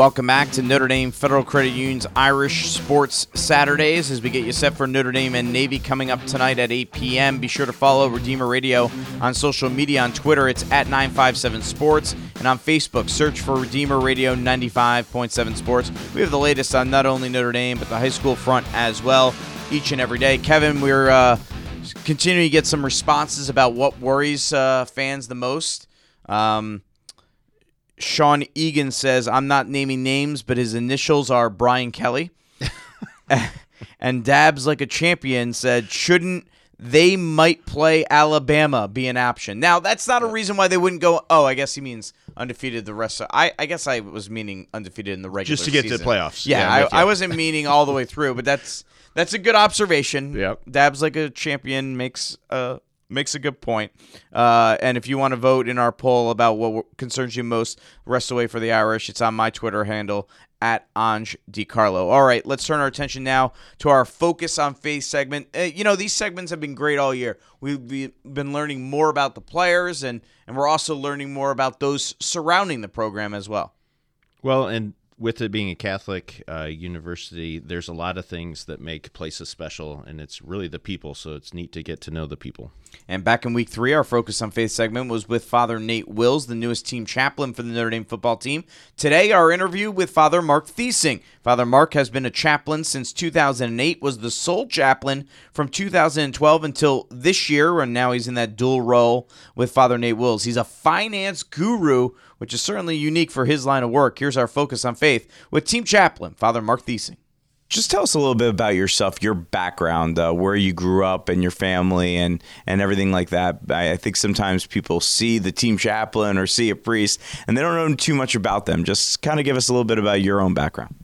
Welcome back to Notre Dame Federal Credit Union's Irish Sports Saturdays as we get you set for Notre Dame and Navy coming up tonight at 8 p.m. Be sure to follow Redeemer Radio on social media. On Twitter, it's at 957 Sports, and on Facebook, search for Redeemer Radio 95.7 Sports. We have the latest on not only Notre Dame, but the high school front as well, each and every day. Kevin, we're uh, continuing to get some responses about what worries uh, fans the most. Um, Sean Egan says, I'm not naming names, but his initials are Brian Kelly. and Dabs like a champion said, shouldn't they might play Alabama be an option? Now, that's not a reason why they wouldn't go. Oh, I guess he means undefeated the rest of. I, I guess I was meaning undefeated in the regular Just to get season. to the playoffs. Yeah, Yeah, I. I wasn't meaning all the way through, but that's that's a good observation. Yep. Dabs like a champion makes uh makes a good point. Uh, and if you want to vote in our poll about what concerns you most, rest away for the Irish. It's on my Twitter handle at Ange DiCarlo. All right, let's turn our attention now to our focus on faith segment. Uh, you know, these segments have been great all year. We've been learning more about the players, and and we're also learning more about those surrounding the program as well. Well, and with it being a Catholic uh, university, there's a lot of things that make places special, and it's really the people. So it's neat to get to know the people. And back in week three, our Focus on Faith segment was with Father Nate Wills, the newest team chaplain for the Notre Dame football team. Today, our interview with Father Mark Thesing. Father Mark has been a chaplain since 2008, was the sole chaplain from 2012 until this year, and now he's in that dual role with Father Nate Wills. He's a finance guru, which is certainly unique for his line of work. Here's our Focus on Faith with team chaplain, Father Mark Thesing. just tell us a little bit about yourself, your background, uh, where you grew up, and your family, and and everything like that. I, I think sometimes people see the team chaplain or see a priest, and they don't know too much about them. Just kind of give us a little bit about your own background.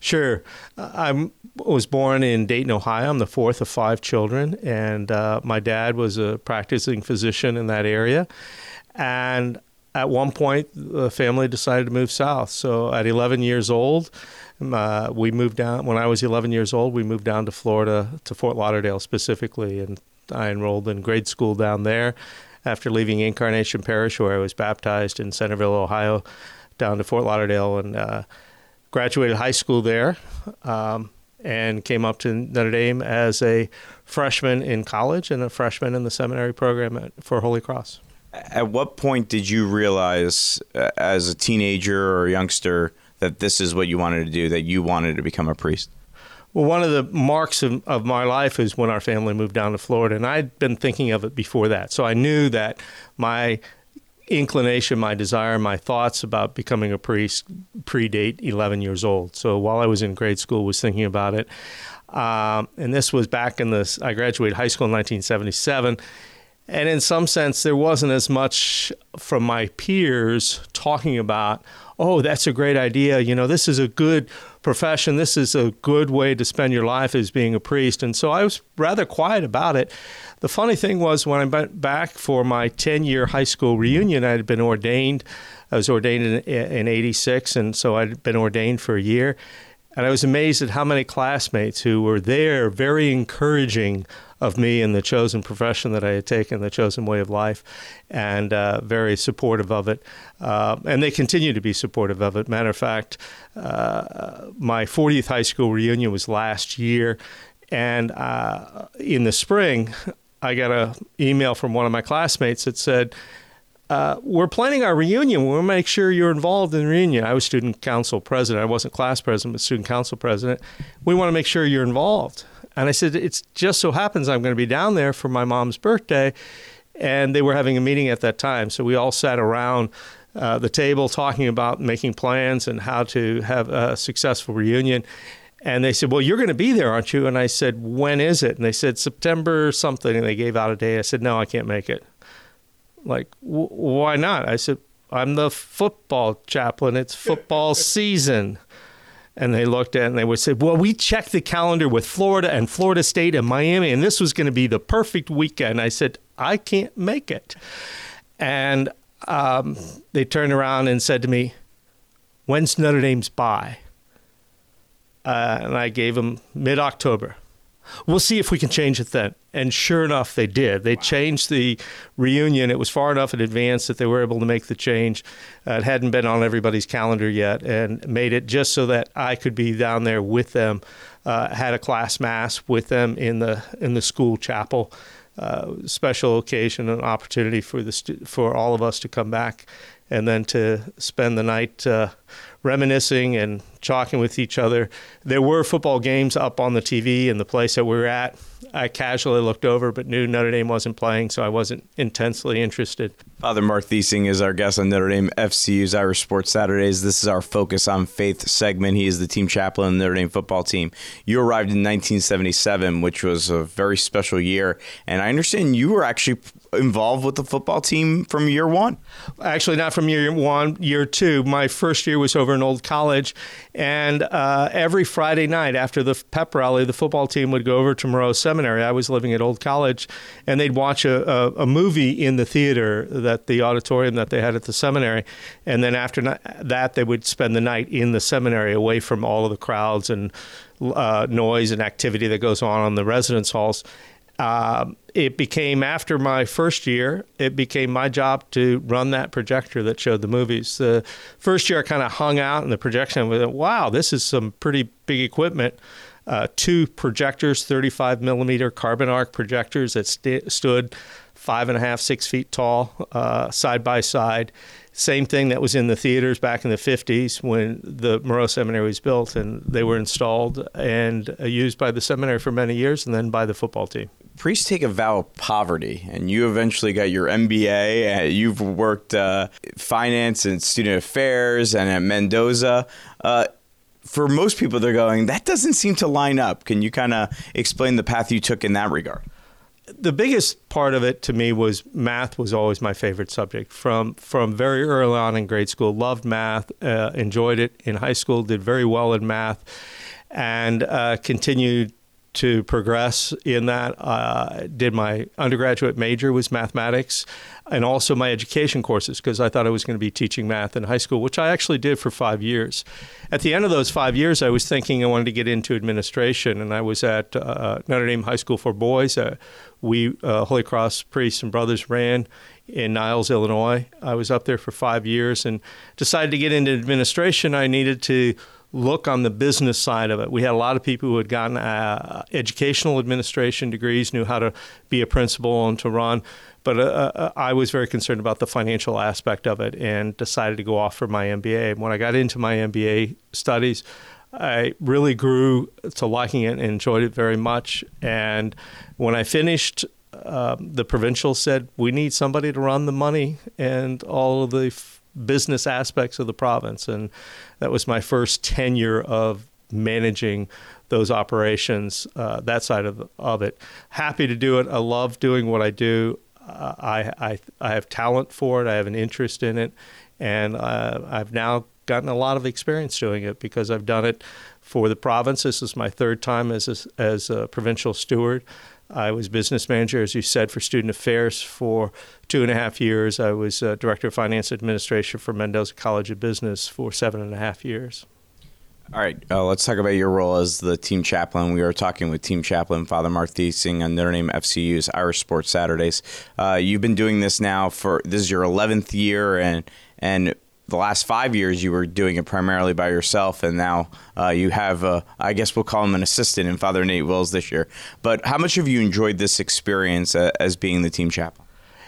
Sure. I was born in Dayton, Ohio. I'm the fourth of five children, and uh, my dad was a practicing physician in that area. And at one point, the family decided to move south. So at 11 years old, uh, we moved down. When I was 11 years old, we moved down to Florida, to Fort Lauderdale specifically, and I enrolled in grade school down there. After leaving Incarnation Parish, where I was baptized in Centerville, Ohio, down to Fort Lauderdale, and uh, graduated high school there um, and came up to Notre Dame as a freshman in college and a freshman in the seminary program at, for Holy Cross. At what point did you realize, uh, as a teenager or a youngster, that this is what you wanted to do? That you wanted to become a priest? Well, one of the marks of, of my life is when our family moved down to Florida, and I'd been thinking of it before that. So I knew that my inclination, my desire, my thoughts about becoming a priest predate 11 years old. So while I was in grade school, was thinking about it. Um, and this was back in the, I graduated high school in 1977. And in some sense, there wasn't as much from my peers talking about, oh, that's a great idea. You know, this is a good profession. This is a good way to spend your life as being a priest. And so I was rather quiet about it. The funny thing was, when I went back for my 10 year high school reunion, I had been ordained. I was ordained in, in 86, and so I'd been ordained for a year. And I was amazed at how many classmates who were there, very encouraging of me and the chosen profession that I had taken, the chosen way of life, and uh, very supportive of it. Uh, and they continue to be supportive of it. Matter of fact, uh, my 40th high school reunion was last year, and uh, in the spring, I got an email from one of my classmates that said, uh, we're planning our reunion. We'll make sure you're involved in the reunion. I was student council president. I wasn't class president, but student council president. We want to make sure you're involved. And I said, it just so happens I'm going to be down there for my mom's birthday. And they were having a meeting at that time. So we all sat around uh, the table talking about making plans and how to have a successful reunion. And they said, Well, you're going to be there, aren't you? And I said, When is it? And they said, September something. And they gave out a day. I said, No, I can't make it. Like, why not? I said, I'm the football chaplain. It's football season. And they looked at it and they would say, Well, we checked the calendar with Florida and Florida State and Miami, and this was going to be the perfect weekend. I said, I can't make it. And um, they turned around and said to me, When's Notre Dame's bye? Uh, and I gave them mid October. We'll see if we can change it then. And sure enough, they did. They wow. changed the reunion. It was far enough in advance that they were able to make the change. Uh, it hadn't been on everybody's calendar yet, and made it just so that I could be down there with them. Uh, had a class mass with them in the in the school chapel. Uh, special occasion, an opportunity for the stu- for all of us to come back, and then to spend the night uh, reminiscing and talking with each other. There were football games up on the TV in the place that we were at. I casually looked over, but knew Notre Dame wasn't playing, so I wasn't intensely interested. Father Mark Thesing is our guest on Notre Dame FCU's Irish Sports Saturdays. This is our Focus on Faith segment. He is the team chaplain of the Notre Dame football team. You arrived in 1977, which was a very special year, and I understand you were actually involved with the football team from year one? Actually, not from year one, year two. My first year was over in Old College, and uh, every Friday night after the pep rally, the football team would go over to Moreau Seminary. I was living at Old College, and they'd watch a, a, a movie in the theater that the auditorium that they had at the seminary, and then after that, they would spend the night in the seminary, away from all of the crowds and uh, noise and activity that goes on in the residence halls. Um, it became after my first year, it became my job to run that projector that showed the movies. The first year, I kind of hung out in the projection with it. Wow, this is some pretty big equipment. Uh, two projectors, 35 millimeter carbon arc projectors that st- stood five and a half, six feet tall, uh, side by side. Same thing that was in the theaters back in the 50s when the Moreau Seminary was built, and they were installed and uh, used by the seminary for many years and then by the football team priests take a vow of poverty, and you eventually got your MBA. Uh, you've worked uh, finance and student affairs and at Mendoza. Uh, for most people, they're going, that doesn't seem to line up. Can you kind of explain the path you took in that regard? the biggest part of it to me was math was always my favorite subject from from very early on in grade school loved math uh, enjoyed it in high school did very well in math and uh, continued to progress in that. Uh, did my undergraduate major was mathematics, and also my education courses because I thought I was going to be teaching math in high school, which I actually did for five years. At the end of those five years, I was thinking I wanted to get into administration, and I was at uh, Notre Dame High School for Boys. Uh, we Holy Cross priests and brothers ran in Niles, Illinois. I was up there for five years and decided to get into administration. I needed to look on the business side of it. We had a lot of people who had gotten uh, educational administration degrees, knew how to be a principal and to run. But uh, uh I was very concerned about the financial aspect of it and decided to go off for my MBA. When I got into my MBA studies, I really grew to liking it and enjoyed it very much. And when I finished, um, the provincial said, We need somebody to run the money and all of the business aspects of the province. And that was my first tenure of managing those operations, uh, that side of, of it. Happy to do it. I love doing what I do. Uh, I, I, I have talent for it. I have an interest in it. And uh, I've now gotten a lot of experience doing it because I've done it for the province. This is my third time as a, as a provincial steward. I was business manager, as you said, for student affairs for two and a half years. I was uh, director of finance administration for Mendoza College of Business for seven and a half years. All right, uh, let's talk about your role as the team chaplain. We were talking with team chaplain Father Mark Thesing on Notre Dame FCU's Irish Sports Saturdays. Uh, you've been doing this now for this is your 11th year, and and the last five years you were doing it primarily by yourself, and now uh, you have, uh, I guess we'll call him an assistant in Father Nate Wills this year. But how much have you enjoyed this experience uh, as being the team chaplain?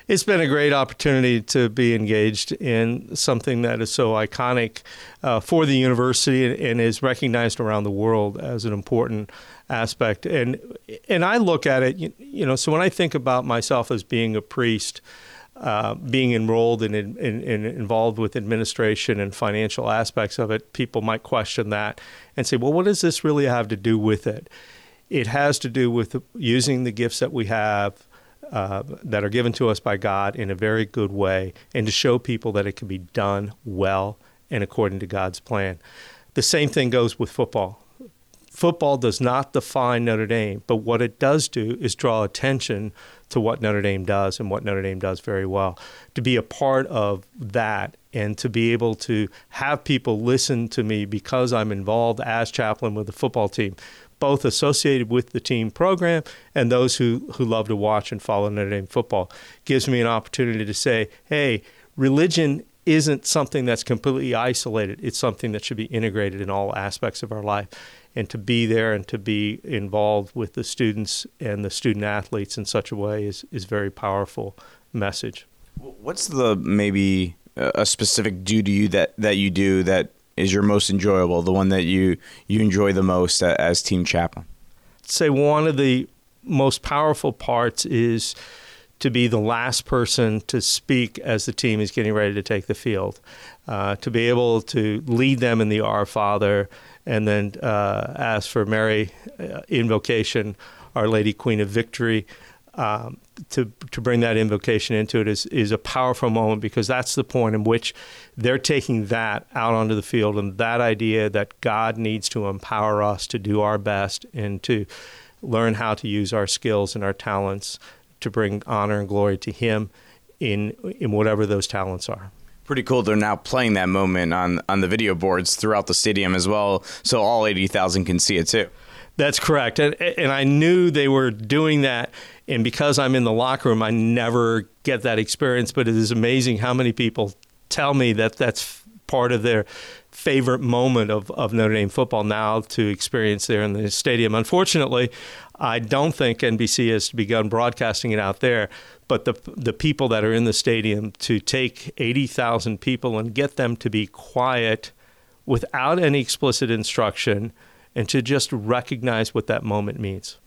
It's been a great opportunity to be engaged in something that is so iconic uh, for the university and, and is recognized around the world as an important aspect. And and I look at it, you, you know, so when I think about myself as being a priest. Uh, being enrolled and in, in, in, involved with administration and financial aspects of it, people might question that and say, well, what does this really have to do with it? It has to do with using the gifts that we have uh, that are given to us by God in a very good way and to show people that it can be done well and according to God's plan. The same thing goes with football football does not define Notre Dame, but what it does do is draw attention to what Notre Dame does and what Notre Dame does very well. To be a part of that and to be able to have people listen to me because I'm involved as chaplain with the football team, both associated with the team program and those who, who love to watch and follow Notre Dame football. Gives me an opportunity to say, hey, religion isn't something that's completely isolated. It's something that should be integrated in all aspects of our life. And to be there and to be involved with the students and the student athletes in such a way is, is very powerful message. What's the maybe a specific duty you that, that you do that is your most enjoyable, the one that you, you enjoy the most as team chaplain? I'd say one of the most powerful parts is to be the last person to speak as the team is getting ready to take the field, uh, to be able to lead them in the Our Father, and then uh, ask for Mary uh, invocation, Our Lady Queen of Victory. Um, to to bring that invocation into it is is a powerful moment because that's the point in which they're taking that out onto the field and that idea that God needs to empower us to do our best and to learn how to use our skills and our talents to bring honor and glory to Him in in whatever those talents are. Pretty cool. They're now playing that moment on on the video boards throughout the stadium as well, so all eighty thousand can see it too. That's correct, and and I knew they were doing that, and because I'm in the locker room, I never get that experience. But it is amazing how many people tell me that that's part of their favorite moment of, of Notre Dame football now to experience there in the stadium. Unfortunately, I don't think NBC has begun broadcasting it out there, but the the people that are in the stadium to take 80,000 people and get them to be quiet without any explicit instruction and to just recognize what that moment means.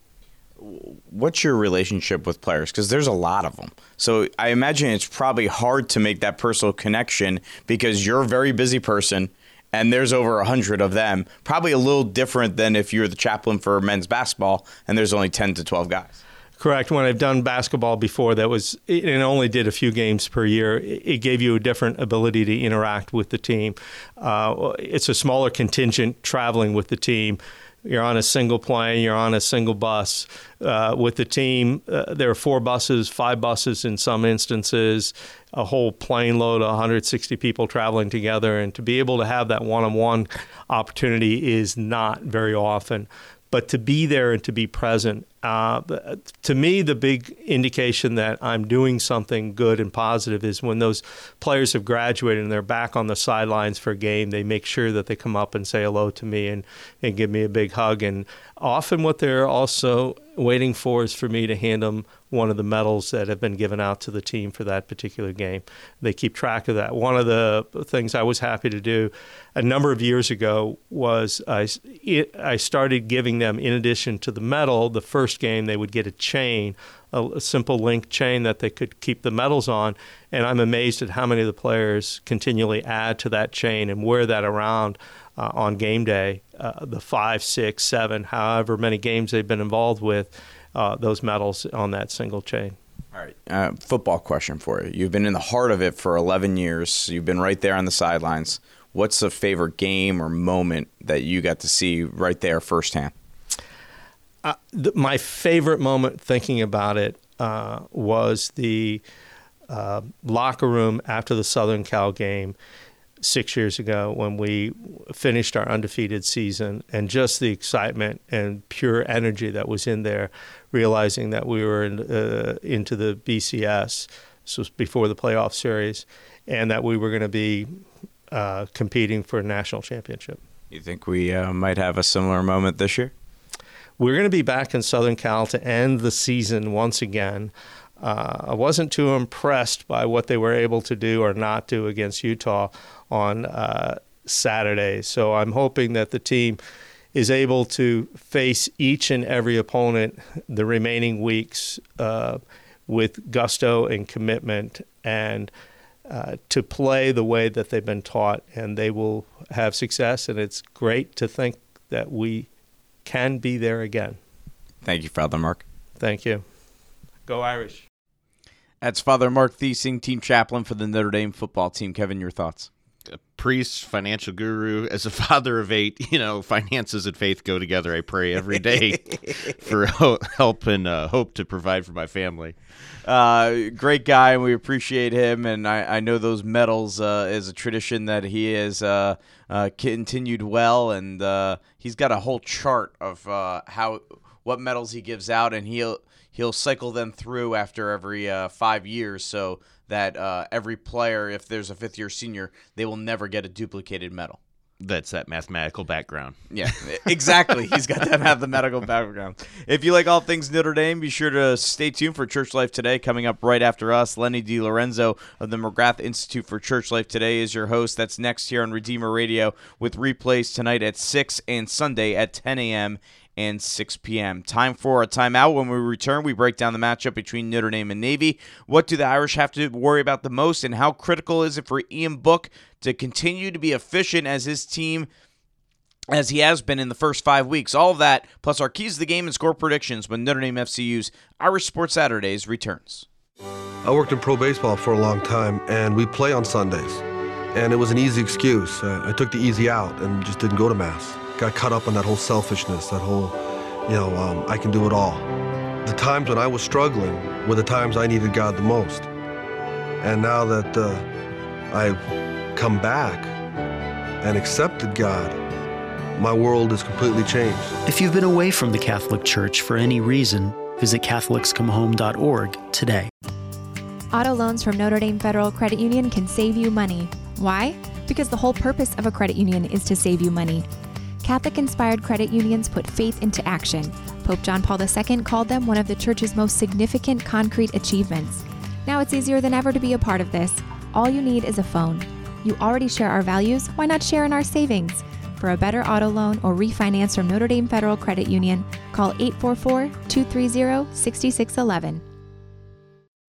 What's your relationship with players? Because there's a lot of them. So I imagine it's probably hard to make that personal connection because you're a very busy person and there's over 100 of them. Probably a little different than if you're the chaplain for men's basketball and there's only 10 to 12 guys. Correct. When I've done basketball before, that was it only did a few games per year. It gave you a different ability to interact with the team. Uh, it's a smaller contingent traveling with the team. You're on a single plane. You're on a single bus uh, with the team. Uh, there are four buses, five buses in some instances, a whole plane load of 160 people traveling together, and to be able to have that one-on-one opportunity is not very often but to be there and to be present. Uh, to me, the big indication that I'm doing something good and positive is when those players have graduated and they're back on the sidelines for a game, they make sure that they come up and say hello to me and, and give me a big hug. And often, what they're also waiting for is for me to hand them one of the medals that have been given out to the team for that particular game. They keep track of that. One of the things I was happy to do a number of years ago was I, it, I started giving them, in addition to the medal, the first game they would get a chain, a, a simple link chain that they could keep the medals on. And I'm amazed at how many of the players continually add to that chain and wear that around. Uh, on game day, uh, the five, six, seven, however many games they've been involved with, uh, those medals on that single chain. All right, uh, football question for you. You've been in the heart of it for 11 years. You've been right there on the sidelines. What's a favorite game or moment that you got to see right there firsthand? Uh, th- my favorite moment thinking about it uh, was the uh, locker room after the Southern Cal game six years ago when we finished our undefeated season and just the excitement and pure energy that was in there, realizing that we were in, uh, into the BCS. This was before the playoff series, and that we were going to be uh, competing for a national championship. You think we uh, might have a similar moment this year? We're going to be back in Southern Cal to end the season once again. Uh, I wasn't too impressed by what they were able to do or not do against Utah on uh, Saturday. So I'm hoping that the team is able to face each and every opponent the remaining weeks uh, with gusto and commitment and uh, to play the way that they've been taught, and they will have success. And it's great to think that we can be there again. Thank you, Father Mark. Thank you. Go Irish. That's Father Mark Thesing, team chaplain for the Notre Dame football team. Kevin, your thoughts? A priest, financial guru, as a father of eight, you know, finances and faith go together. I pray every day for help and uh, hope to provide for my family. Uh, great guy, and we appreciate him. And I, I know those medals uh, is a tradition that he has uh, uh continued well, and uh, he's got a whole chart of uh, how what medals he gives out, and he'll he'll cycle them through after every five years. So that uh, every player, if there's a fifth year senior, they will never get a duplicated medal. That's that mathematical background. Yeah, exactly. He's got that mathematical background. If you like all things Notre Dame, be sure to stay tuned for Church Life Today. Coming up right after us, Lenny DeLorenzo of the McGrath Institute for Church Life Today is your host. That's next here on Redeemer Radio with replays tonight at 6 and Sunday at 10 a.m and 6 p.m. Time for a timeout. When we return, we break down the matchup between Notre Dame and Navy. What do the Irish have to worry about the most, and how critical is it for Ian Book to continue to be efficient as his team? As he has been in the first five weeks. All of that, plus our keys to the game and score predictions when Notre Dame FCU's Irish Sports Saturdays returns. I worked in pro baseball for a long time, and we play on Sundays. And it was an easy excuse. Uh, I took the easy out and just didn't go to Mass got caught up in that whole selfishness, that whole, you know, um, I can do it all. The times when I was struggling were the times I needed God the most. And now that uh, I've come back and accepted God, my world has completely changed. If you've been away from the Catholic Church for any reason, visit CatholicsComeHome.org today. Auto loans from Notre Dame Federal Credit Union can save you money. Why? Because the whole purpose of a credit union is to save you money. Catholic inspired credit unions put faith into action. Pope John Paul II called them one of the church's most significant concrete achievements. Now it's easier than ever to be a part of this. All you need is a phone. You already share our values, why not share in our savings? For a better auto loan or refinance from Notre Dame Federal Credit Union, call 844 230 6611.